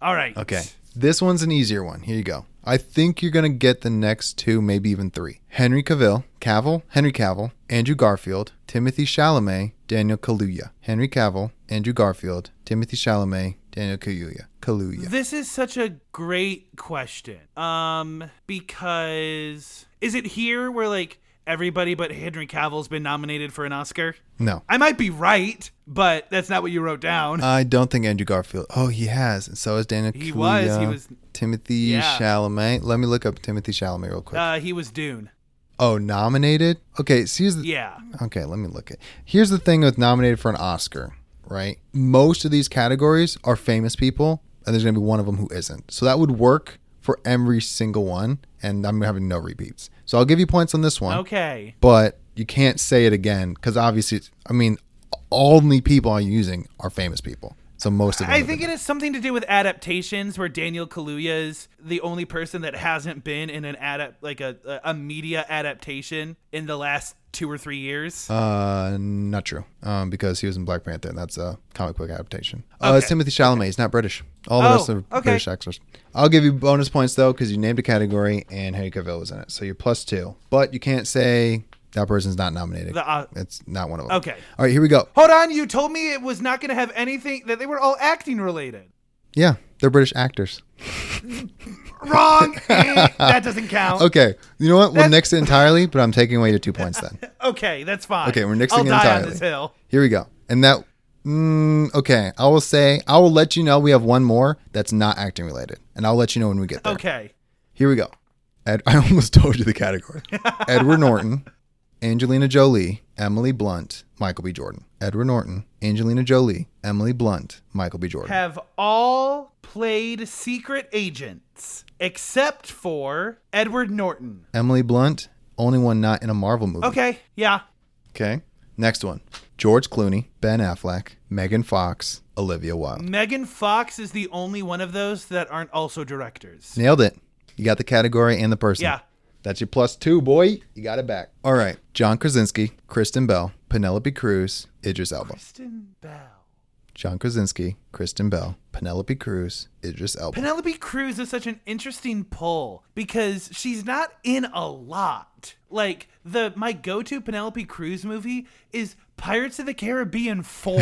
All right. Okay. This one's an easier one. Here you go. I think you're going to get the next two, maybe even three. Henry Cavill, Cavill, Henry Cavill, Andrew Garfield, Timothy Chalamet, Daniel Kaluuya. Henry Cavill, Andrew Garfield, Timothy Chalamet, Daniel Kaluuya. Kaluuya. This is such a great question. Um, because is it here where like everybody but Henry Cavill's been nominated for an Oscar? No. I might be right, but that's not what you wrote down. I don't think Andrew Garfield. Oh, he has. And so is Daniel He Kaluuya. was, he was- Timothy Yeah. Chalamet. Let me look up Timothy Chalamet real quick. Uh, he was Dune. oh, nominated? Okay, so here's the, Yeah. Okay, let me look at. Here's the thing with nominated for an Oscar, right? Most of these categories are famous people, and there's gonna be one of them who isn't. So that would work for every single one, and I'm having no repeats. So I'll give you points on this one, Okay. but you can't say it again because obviously, it's- I mean, only people I'm using are famous people. So most of. I think it has something to do with adaptations, where Daniel Kaluuya is the only person that hasn't been in an adapt like a a media adaptation in the last two or three years. Uh, not true. Um, because he was in Black Panther, and that's a comic book adaptation. Uh, it's Timothy Chalamet. He's not British. All the Oh, rest are okay. British actors. I'll give you bonus points though, because you named a category and Henry Cavill was in it, so you're plus two. But you can't say that person's not nominated. The, uh, it's not one of them. okay. All right, here we go. Hold on, you told me it was not going to have anything that they were all acting related. Yeah, they're British actors. Wrong. Eh, that doesn't count. Okay, you know what? We'll That- nix it entirely, but I'm taking away your two points then. Okay, that's fine. Okay, we're nixing I'll it die on entirely. this hill. Here we go. And that, mm, okay, I will say, I will let you know we have one more that's not acting related, and I'll let you know when we get there. Okay. Here we go. Ed, I almost told you the category. Edward Norton, Angelina Jolie, Emily Blunt, Michael B. Jordan. Edward Norton, Angelina Jolie, Emily Blunt, Michael B. Jordan. Have all played secret agents, except for Edward Norton. Emily Blunt, only one not in a Marvel movie. Okay, yeah. Okay. Next one. George Clooney, Ben Affleck, Megan Fox, Olivia Wilde. Megan Fox is the only one of those that aren't also directors. Nailed it. You got the category and the person. Yeah. That's your plus two, boy. You got it back. All right. John Krasinski, Kristen Bell, Penelope Cruz, Idris Elba. Kristen Bell. John Krasinski, Kristen Bell, Penelope Cruz, Idris Elba. Penelope Cruz is such an interesting pull because she's not in a lot. Like the my go-to Penelope Cruz movie is Pirates of the Caribbean 4.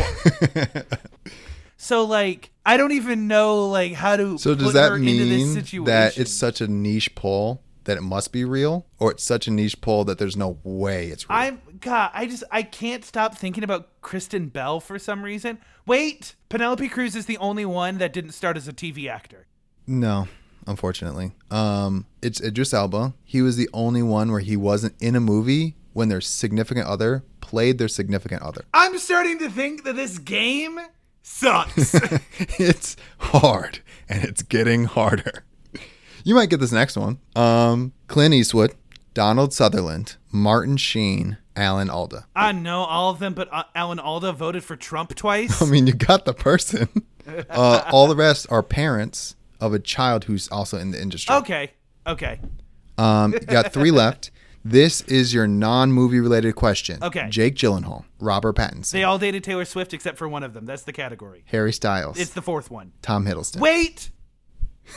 so like I don't even know like how to so does that her into this mean situation. that it's such a niche pull that it must be real, or it's such a niche pull that there's no way it's real? I'm God, I just I can't stop thinking about Kristen Bell for some reason. Wait, Penelope Cruz is the only one that didn't start as a TV actor. No, unfortunately. Um, it's Idris Elba. He was the only one where he wasn't in a movie when their significant other played their significant other. I'm starting to think that this game sucks. it's hard and it's getting harder. You might get this next one. Um, Clint Eastwood, Donald Sutherland, Martin Sheen, Alan Alda. I know all of them, but uh, Alan Alda voted for Trump twice. I mean, you got the person. Uh, all the rest are parents of a child who's also in the industry. Okay, okay. Um, you got three left. This is your non-movie related question. Okay. Jake Gyllenhaal, Robert Pattinson, They all dated Taylor Swift except for one of them. That's the category. Harry Styles, It's the fourth one. Tom Hiddleston, Wait,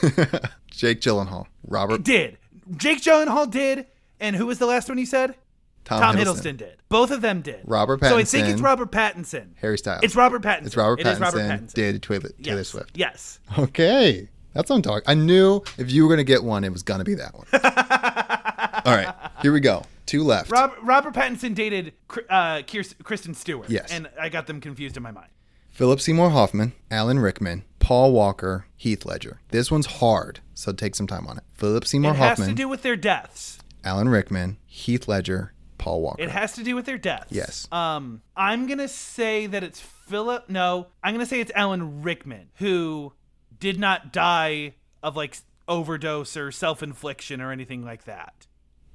Jake Gyllenhaal, Robert did Jake Gyllenhaal did, and who was the last one you said? Tom, Tom Hiddleston, Hiddleston. did. Both of them did. Robert Pattinson. So I think it's Robert Pattinson. Harry Styles. It's Robert Pattinson. It's Robert Pattinson. is Robert Pattinson. Did Taylor, Taylor yes. Swift. Yes. Okay, that's what I'm talking. I knew if you were gonna get one, it was gonna be that one. All right, here we go. Two left. Rob, Robert Pattinson dated uh, Kristen Stewart. Yes. And I got them confused in my mind. Philip Seymour Hoffman, Alan Rickman, Paul Walker, Heath Ledger. This one's hard, so take some time on it. Philip Seymour Hoffman. It has to do with their deaths. Alan Rickman, Heath Ledger, Paul Walker. It has to do with their deaths. Yes. Um, I'm gonna say that it's Philip. No, I'm gonna say it's Alan Rickman who did not die of like overdose or self-infliction or anything like that.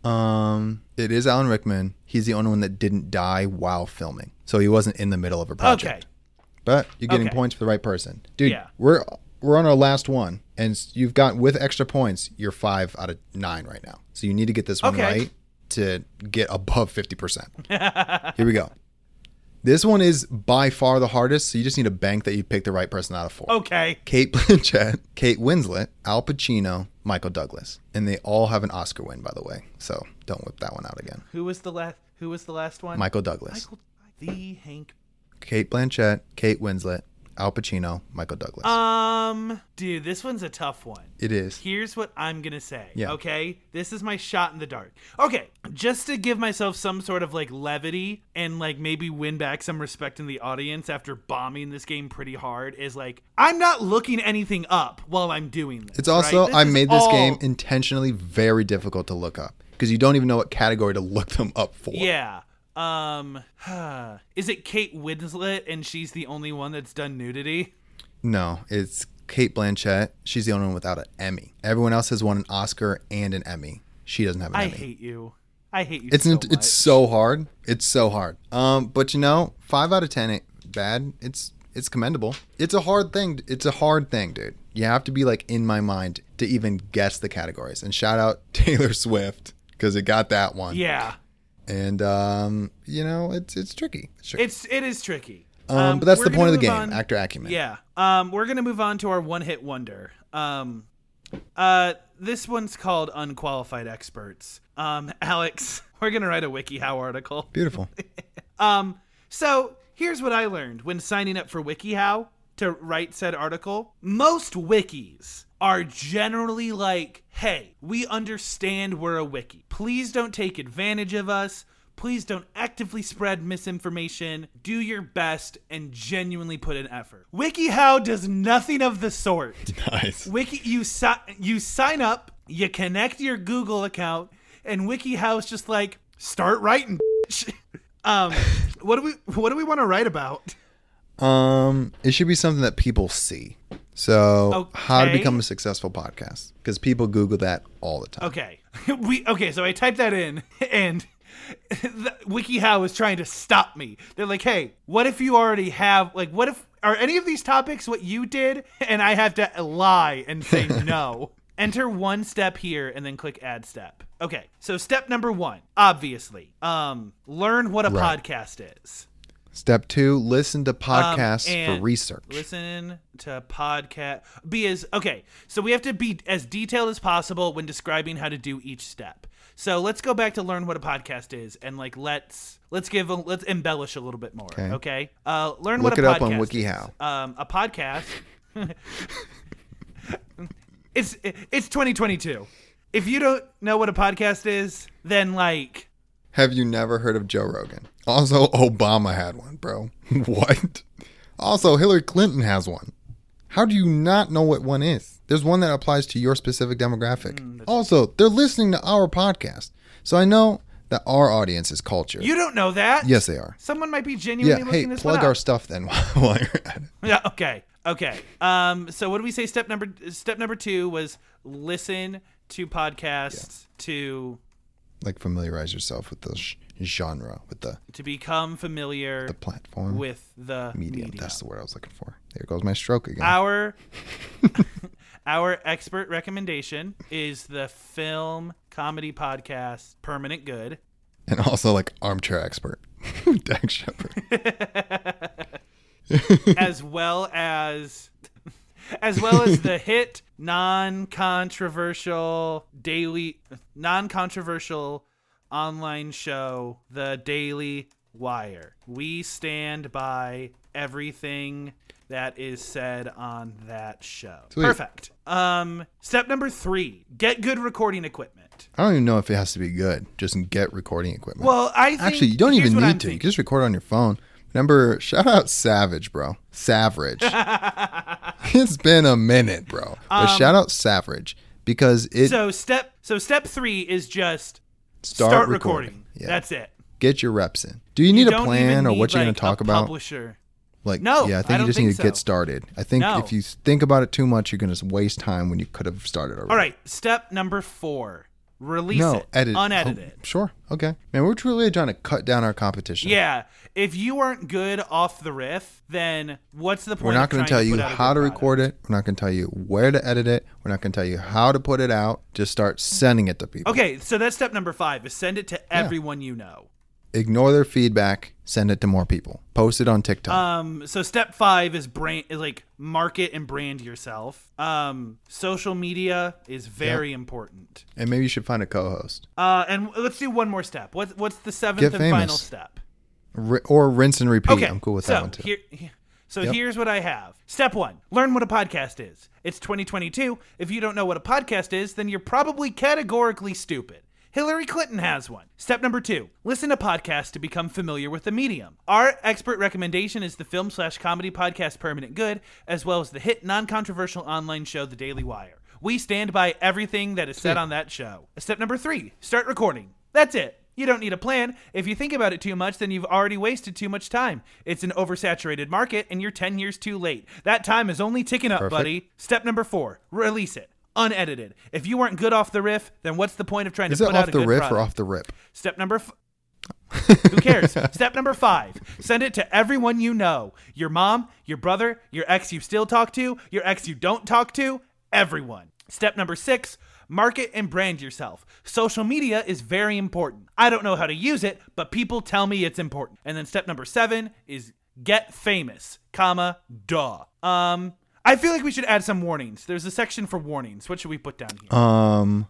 Um, it is Alan Rickman. He's the only one that didn't die while filming, so he wasn't in the middle of a project. Okay. But you're getting Okay. points for the right person, dude. Yeah. We're we're on our last one, and you've got with extra points, you're five out of nine right now. So you need to get this one Okay. right to get above fifty percent. Here we go. This one is by far the hardest, so you just need to bank that you pick the right person out of four. Okay. Cate Blanchett, Kate Winslet, Al Pacino, Michael Douglas, and they all have an Oscar win, by the way. So don't whip that one out again. Who was the last? Who was the last one? Michael Douglas, Michael. The Hank. Cate Blanchett, Kate Winslet, Al Pacino, Michael Douglas. Um, dude, this one's a tough one. it is. Here's what I'm gonna say. Yeah. Okay. This is my shot in the dark. Okay. Just to give myself some sort of like levity and like maybe win back some respect in the audience after bombing this game pretty hard is like I'm not looking anything up while I'm doing this. It's also right? This I made this all- game intentionally very difficult to look up because you don't even know what category to look them up for. Yeah. Um. Is it Kate Winslet and she's the only one that's done nudity? No, it's Cate Blanchett. She's the only one without an Emmy. Everyone else has won an Oscar and an Emmy. She doesn't have an I Emmy. I hate you. I hate you. it's so n- much. it's so hard. It's so hard. Um, but you know, five out of ten ain't bad. It's it's commendable. It's a hard thing. It's a hard thing, dude. You have to be like in my mind to even guess the categories. And shout out Taylor Swift because it got that one. yeah. And um, you know, it's it's tricky. It's tricky. It's it is tricky. Um, but that's the point of the game, on- actor acumen. Yeah. Um, we're gonna move on to our one hit wonder. Um, uh, this one's called unqualified experts. Um, Alex, we're gonna write a WikiHow article. Beautiful. Um, so here's what I learned when signing up for WikiHow to write said article. Most wikis are generally like, hey, we understand we're a wiki. Please don't take advantage of us. Please don't actively spread misinformation. Do your best and genuinely put in effort. WikiHow does nothing of the sort. nice. Wiki you si- you sign up, you connect your Google account, and WikiHow's just like start writing. bitch." um, what do we what do we want to write about? Um, it should be something that people see. So, how to become a successful podcast? Because people Google that all the time. Okay. we okay, so I typed that in and the, WikiHow was trying to stop me. They're like, "Hey, what if you already have like what if are any of these topics what you did and I have to lie and say no?" Enter one step here and then click add step. Okay. So step number 1, obviously. Um learn what a Right. podcast is. Step two: listen to podcasts for Um, and research. Listen to podcast. Be as okay. So we have to be as detailed as possible when describing how to do each step. So let's go back to learn what a podcast is, and like let's let's give a, let's embellish a little bit more. Okay. Okay. Uh, learn Look what a it up podcast on is. WikiHow. Um, a podcast. it's it's 2022. If you don't know what a podcast is, then like Have you never heard of Joe Rogan? Also, Obama had one, bro. what? Also, Hillary Clinton has one. How do you not know what one is? There's one that applies to your specific demographic. Mm, also, they're listening to our podcast. So I know that our audience is culture. you don't know that. yes, they are. Someone might be Yeah, genuinely hey, looking this one plug our stuff then while you're at it. Yeah. Okay. Okay. Um. So what do we say? Step number step number two was listen to podcasts to Like familiarize yourself with the sh- genre, with the, to become familiar the platform, with the medium. medium. That's the word I was looking for. There goes my stroke again. Our our expert recommendation is the film comedy podcast Permanent Good. and also like armchair expert, Dax Shepard. as well as as well as the hit non-controversial daily non-controversial online show The Daily Wire. We stand by everything that is said on that show. Sweet. Perfect. Um step number 3, get good recording equipment. I don't even know if it has to be good. Just get recording equipment. Well, I think Actually, you don't even need to. You thinking. can just record on your phone. Remember, shout out Savage, bro. Savage. it's been a minute, bro. But shout out Savage because it Um, So step so step 3 is just start, start, recording. recording. Yeah. That's it. Get your reps in. Do you need a plan or what you're going to talk a about? Publisher. Like, No, yeah, I I think you just think need to get started. I think No. if you think about it too much, you're going to waste time when you could have started already. All right, step number four: release No, it, edit. unedited. Oh, sure. Okay. Man, we're truly trying to cut down our competition. Yeah, if you aren't good off the riff, then what's the point? We're not going to tell you how to record it. We're not going to tell you where to edit it. We're not going to tell you how to put it out. Just start sending it to people. Okay, so that's step number five: is send it to everyone you know. Ignore their feedback. Send it to more people. Post it on TikTok. Um, so step five is brand, is like market and brand yourself. Um, social media is very important. and maybe you should find a co-host Uh, and let's do one more step. What's what's the seventh Get and famous. final step? R- or rinse and repeat. Okay, I'm cool with so that one too. Here, here- so Yep. here's what I have. Step one: learn what a podcast is. It's 2022. If you don't know what a podcast is, then you're probably categorically stupid. Hillary Clinton has one. Step number two: listen to podcasts to become familiar with the medium. Our expert recommendation is the film slash comedy podcast Permanent Good, as well as the hit non-controversial online show The Daily Wire. We stand by everything that is said on that show. Step number three: start recording. That's it. You don't need a plan. If you think about it too much, then you've already wasted too much time. It's an oversaturated market, and you're 10 years too late. That time is only ticking up, Perfect. buddy. Step number four release it. Unedited. If you weren't good off the riff, then what's the point of trying Is to it put out off the riff product? or off the rip? Step number f- Who cares? Step number five send it to everyone you know your mom, your brother, your ex you still talk to, your ex you don't talk to, everyone. Step number six market and brand yourself. Social media is very important. I don't know how to use it, but people tell me it's important. And then step number seven is get famous, comma, duh. Um, I feel like we should add some warnings. There's a section for warnings. What should we put down here? Um,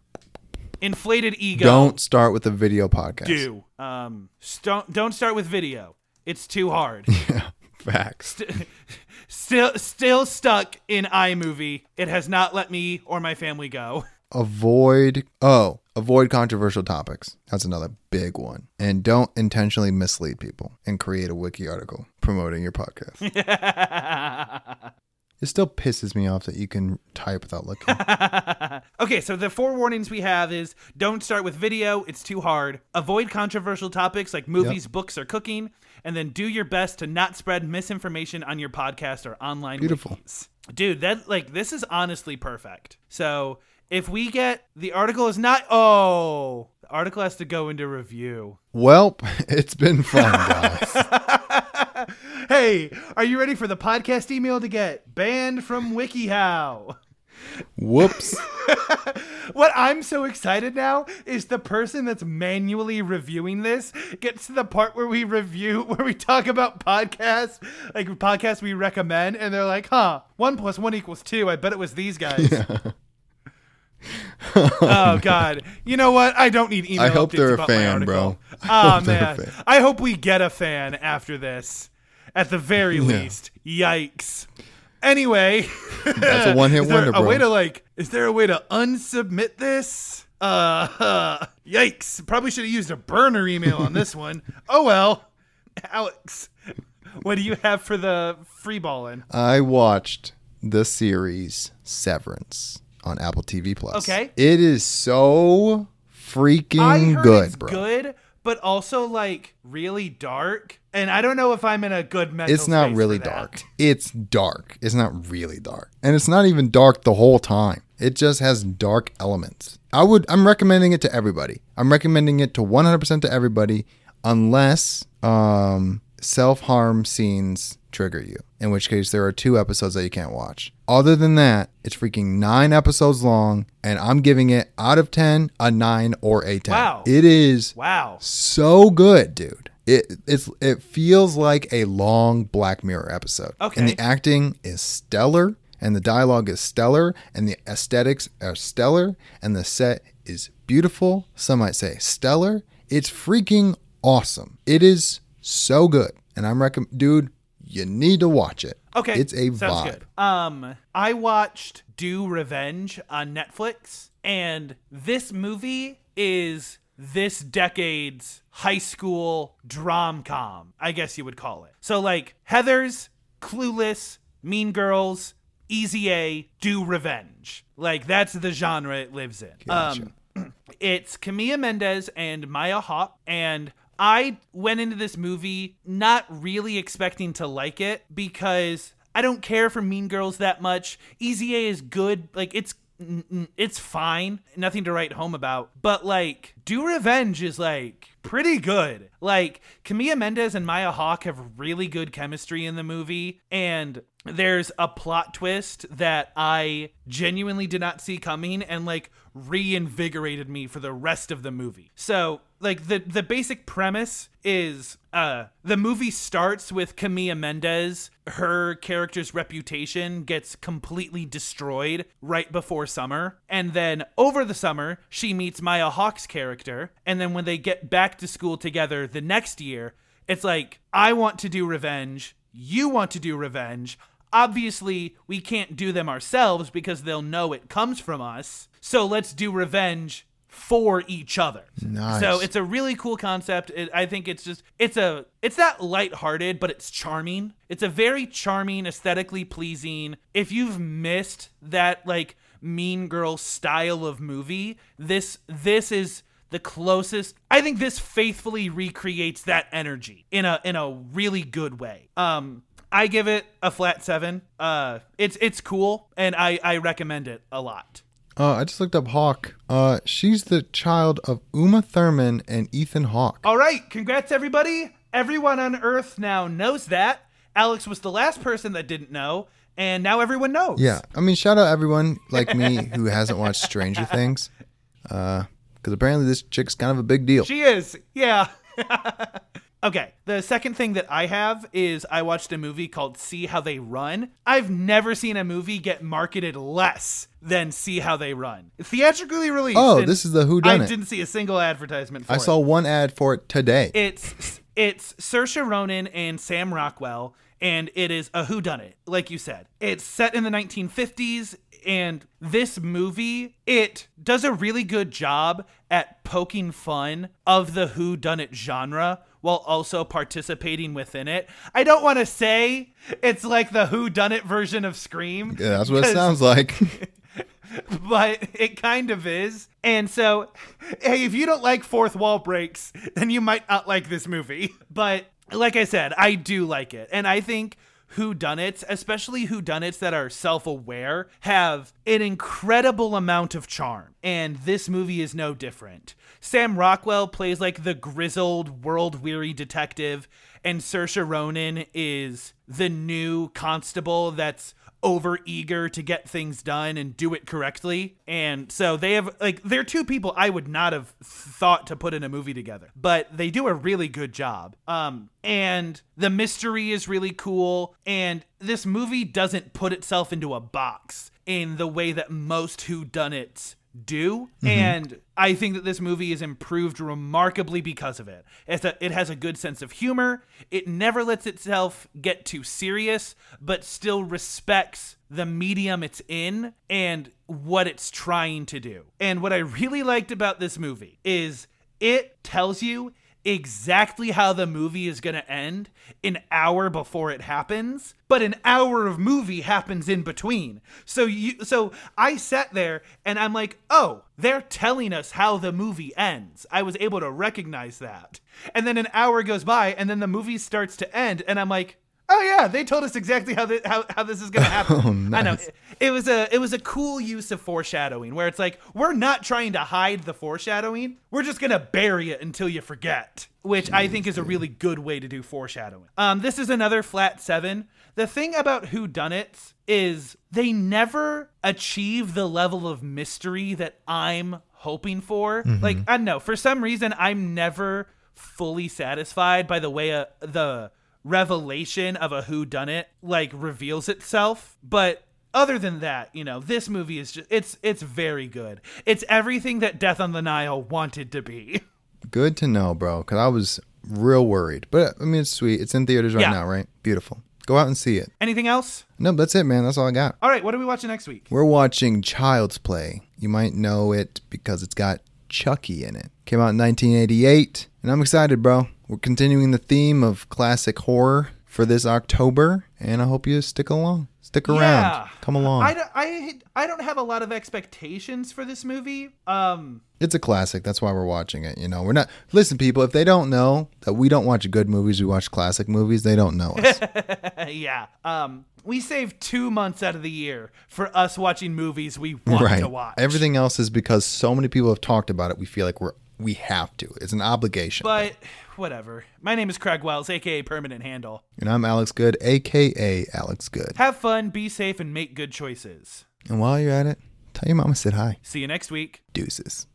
Inflated ego. don't start with a video podcast. do. Um, st- don't start with video. It's too hard. Yeah, facts. still, still stuck in iMovie. It has not let me or my family go. avoid oh avoid controversial topics that's another big one and don't intentionally mislead people and create a wiki article promoting your podcast It still pisses me off that you can type without looking. okay, so the four warnings we have is don't start with video, it's too hard. Avoid controversial topics like movies, books, or cooking. And then do your best to not spread misinformation on your podcast or online Beautiful. wikis. Dude, that like this is honestly perfect. So if we get the article is not oh the article has to go into review. well, it's been fun, guys. Hey, are you ready for the podcast email to get banned from WikiHow? Whoops. What I'm so excited now is the person that's manually reviewing this gets to the part where we review, where we talk about podcasts, like podcasts we recommend, and they're like, huh, one plus one equals two. I bet it was these guys. oh, God. You know what? I don't need email I hope they're a fan, bro. I Oh, hope they're a man. I hope we get a fan after this. At the very least. Yikes. Anyway. That's a one hit wonder, a bro. way to like? Is there a way to unsubmit this? Uh, yikes! Probably should have used a burner email on this one. Oh well. Alex, what do you have for the free balling? I watched the series Severance on Apple TV Plus. Okay. It is so freaking good, bro. good, but also like really dark. And I don't know if I'm in a good mental. It's not really dark. It's dark. It's not really dark. And it's not even dark the whole time. It just has dark elements. I would I'm recommending it to everybody. I'm recommending it to 100% to everybody unless um self-harm scenes trigger you. In which case there are two episodes that you can't watch. Other than that, it's freaking 9 episodes long and I'm giving it out of 10 a 9 or a 10. Wow. It is Wow. so good, dude. It it's it feels like a long Black Mirror episode. Okay. And the acting is stellar, and the dialogue is stellar, and the aesthetics are stellar, and the set is beautiful. Some might say stellar. It's freaking awesome. It is so good, and I'm recommend, dude. You need to watch it. Okay. It's a Sounds vibe. good. Um, I watched Do Revenge on Netflix, and this movie is this decade's high school drom com, I guess you would call it. So like Heather's, Clueless, Mean Girls, Easy A, Do Revenge. Like that's the genre it lives in. Gotcha. Um, it's Camila Mendes and Maya Hawke, and I went into this movie not really expecting to like it because I don't care for Mean Girls that much. Easy A is good, like it's it's fine, nothing to write home about. But like, Do Revenge is like pretty good. Like Camila Mendes and Maya Hawke have really good chemistry in the movie, and there's a plot twist that I genuinely did not see coming and like reinvigorated me for the rest of the movie. So, like the the basic premise is uh the movie starts with Camila Mendes, her character's reputation gets completely destroyed right before summer, and then over the summer she meets Maya Hawke's character, and then when they get back to school together the next year, it's like I want to do revenge, you want to do revenge. Obviously, we can't do them ourselves because they'll know it comes from us. So let's do revenge for each other. Nice. So it's a really cool concept. It, I think it's just it's a it's not lighthearted, but it's charming. It's a very charming, aesthetically pleasing. If you've missed that like Mean Girl style of movie, this this is the closest. I think this faithfully recreates that energy in a in a really good way. Um I give it a flat 7. Uh it's it's cool and I I recommend it a lot. Uh, I just looked up Hawke. Uh, she's the child of Uma Thurman and Ethan Hawke. All right, congrats everybody. Everyone on Earth now knows that. Alex was the last person that didn't know, and now everyone knows. Yeah, I mean, shout out everyone like me who hasn't watched Stranger Things, because apparently this chick's kind of a big deal. She is. Yeah. okay. The second thing that I have is I watched a movie called See How They Run. I've never seen a movie get marketed less than See How They Run. Theatrically released. Oh, this is the Who Done I didn't see a single advertisement for it. I it. saw one ad for it today. it's it's Saoirse Ronan and Sam Rockwell, and it is a Who Done It, like you said. It's set in the 1950s, and this movie it does a really good job at poking fun of the Who Done It genre while also participating within it. I don't want to say it's like the who done it version of Scream. Yeah, that's what it sounds like. but it kind of is. And so, hey, if you don't like fourth wall breaks, then you might not like this movie. But like I said, I do like it. And I think whodunits, especially whodunits that are self-aware, have an incredible amount of charm. And this movie is no different. Sam Rockwell plays like the grizzled, world-weary detective, and Saoirse Ronan is the new constable that's over eager to get things done and do it correctly. And so they have like they're two people I would not have thought to put in a movie together, but they do a really good job. Um and the mystery is really cool and this movie doesn't put itself into a box in the way that most whodunits do. Mm-hmm. And i think that this movie is improved remarkably because of it. It's a, it has a good sense of humor. It never lets itself get too serious but still respects the medium it's in and what it's trying to do. And what i really liked about this movie is it tells you exactly how the movie is going to end an hour before it happens but an hour of movie happens in between. So you so i sat there and i'm like oh they're telling us how the movie ends. I was able to recognize that. And then an hour goes by and then the movie starts to end and i'm like oh yeah they told us exactly how, how, how this is going to happen i know. it, it was a it was a cool use of foreshadowing where it's like we're not trying to hide the foreshadowing. We're just gonna bury it until you forget which i think is a really good way to do foreshadowing. Um this is another flat seven. The thing about who done it is they never achieve the level of mystery that i'm hoping for. Like i don't know. For some reason i'm never fully satisfied by the way uh, the revelation of a who done it like reveals itself but other than that you know this movie is just it's it's very good it's everything that death on the nile wanted to be Good to know, bro, because I was real worried. But I mean, it's sweet. It's in theaters right Yeah. now, right? Beautiful. Go out and see it. anything else No, that's it, man. That's all I got. all right what are we watching next week We're watching Child's Play. You might know it because it's got Chucky in it. Came out in 1988, and I'm excited, bro. We're continuing the theme of classic horror for this October, and I hope you stick along. Stick around. Yeah. Come along. I, don't- I, I don't have a lot of expectations for this movie um It's a classic. That's why we're watching it. You know, we're not. Listen, people, if they don't know that we don't watch good movies, we watch classic movies, they don't know us. yeah um we save two months out of the year for us watching movies we want right. to watch Everything else is because so many people have talked about it. We feel like we're we have to. It's an obligation. but whatever my name is craig wells aka permanent handle and I'm Alex Good, aka Alex Good. have fun be safe and make good choices And while you're at it, tell your mama said hi. see you next week Deuces.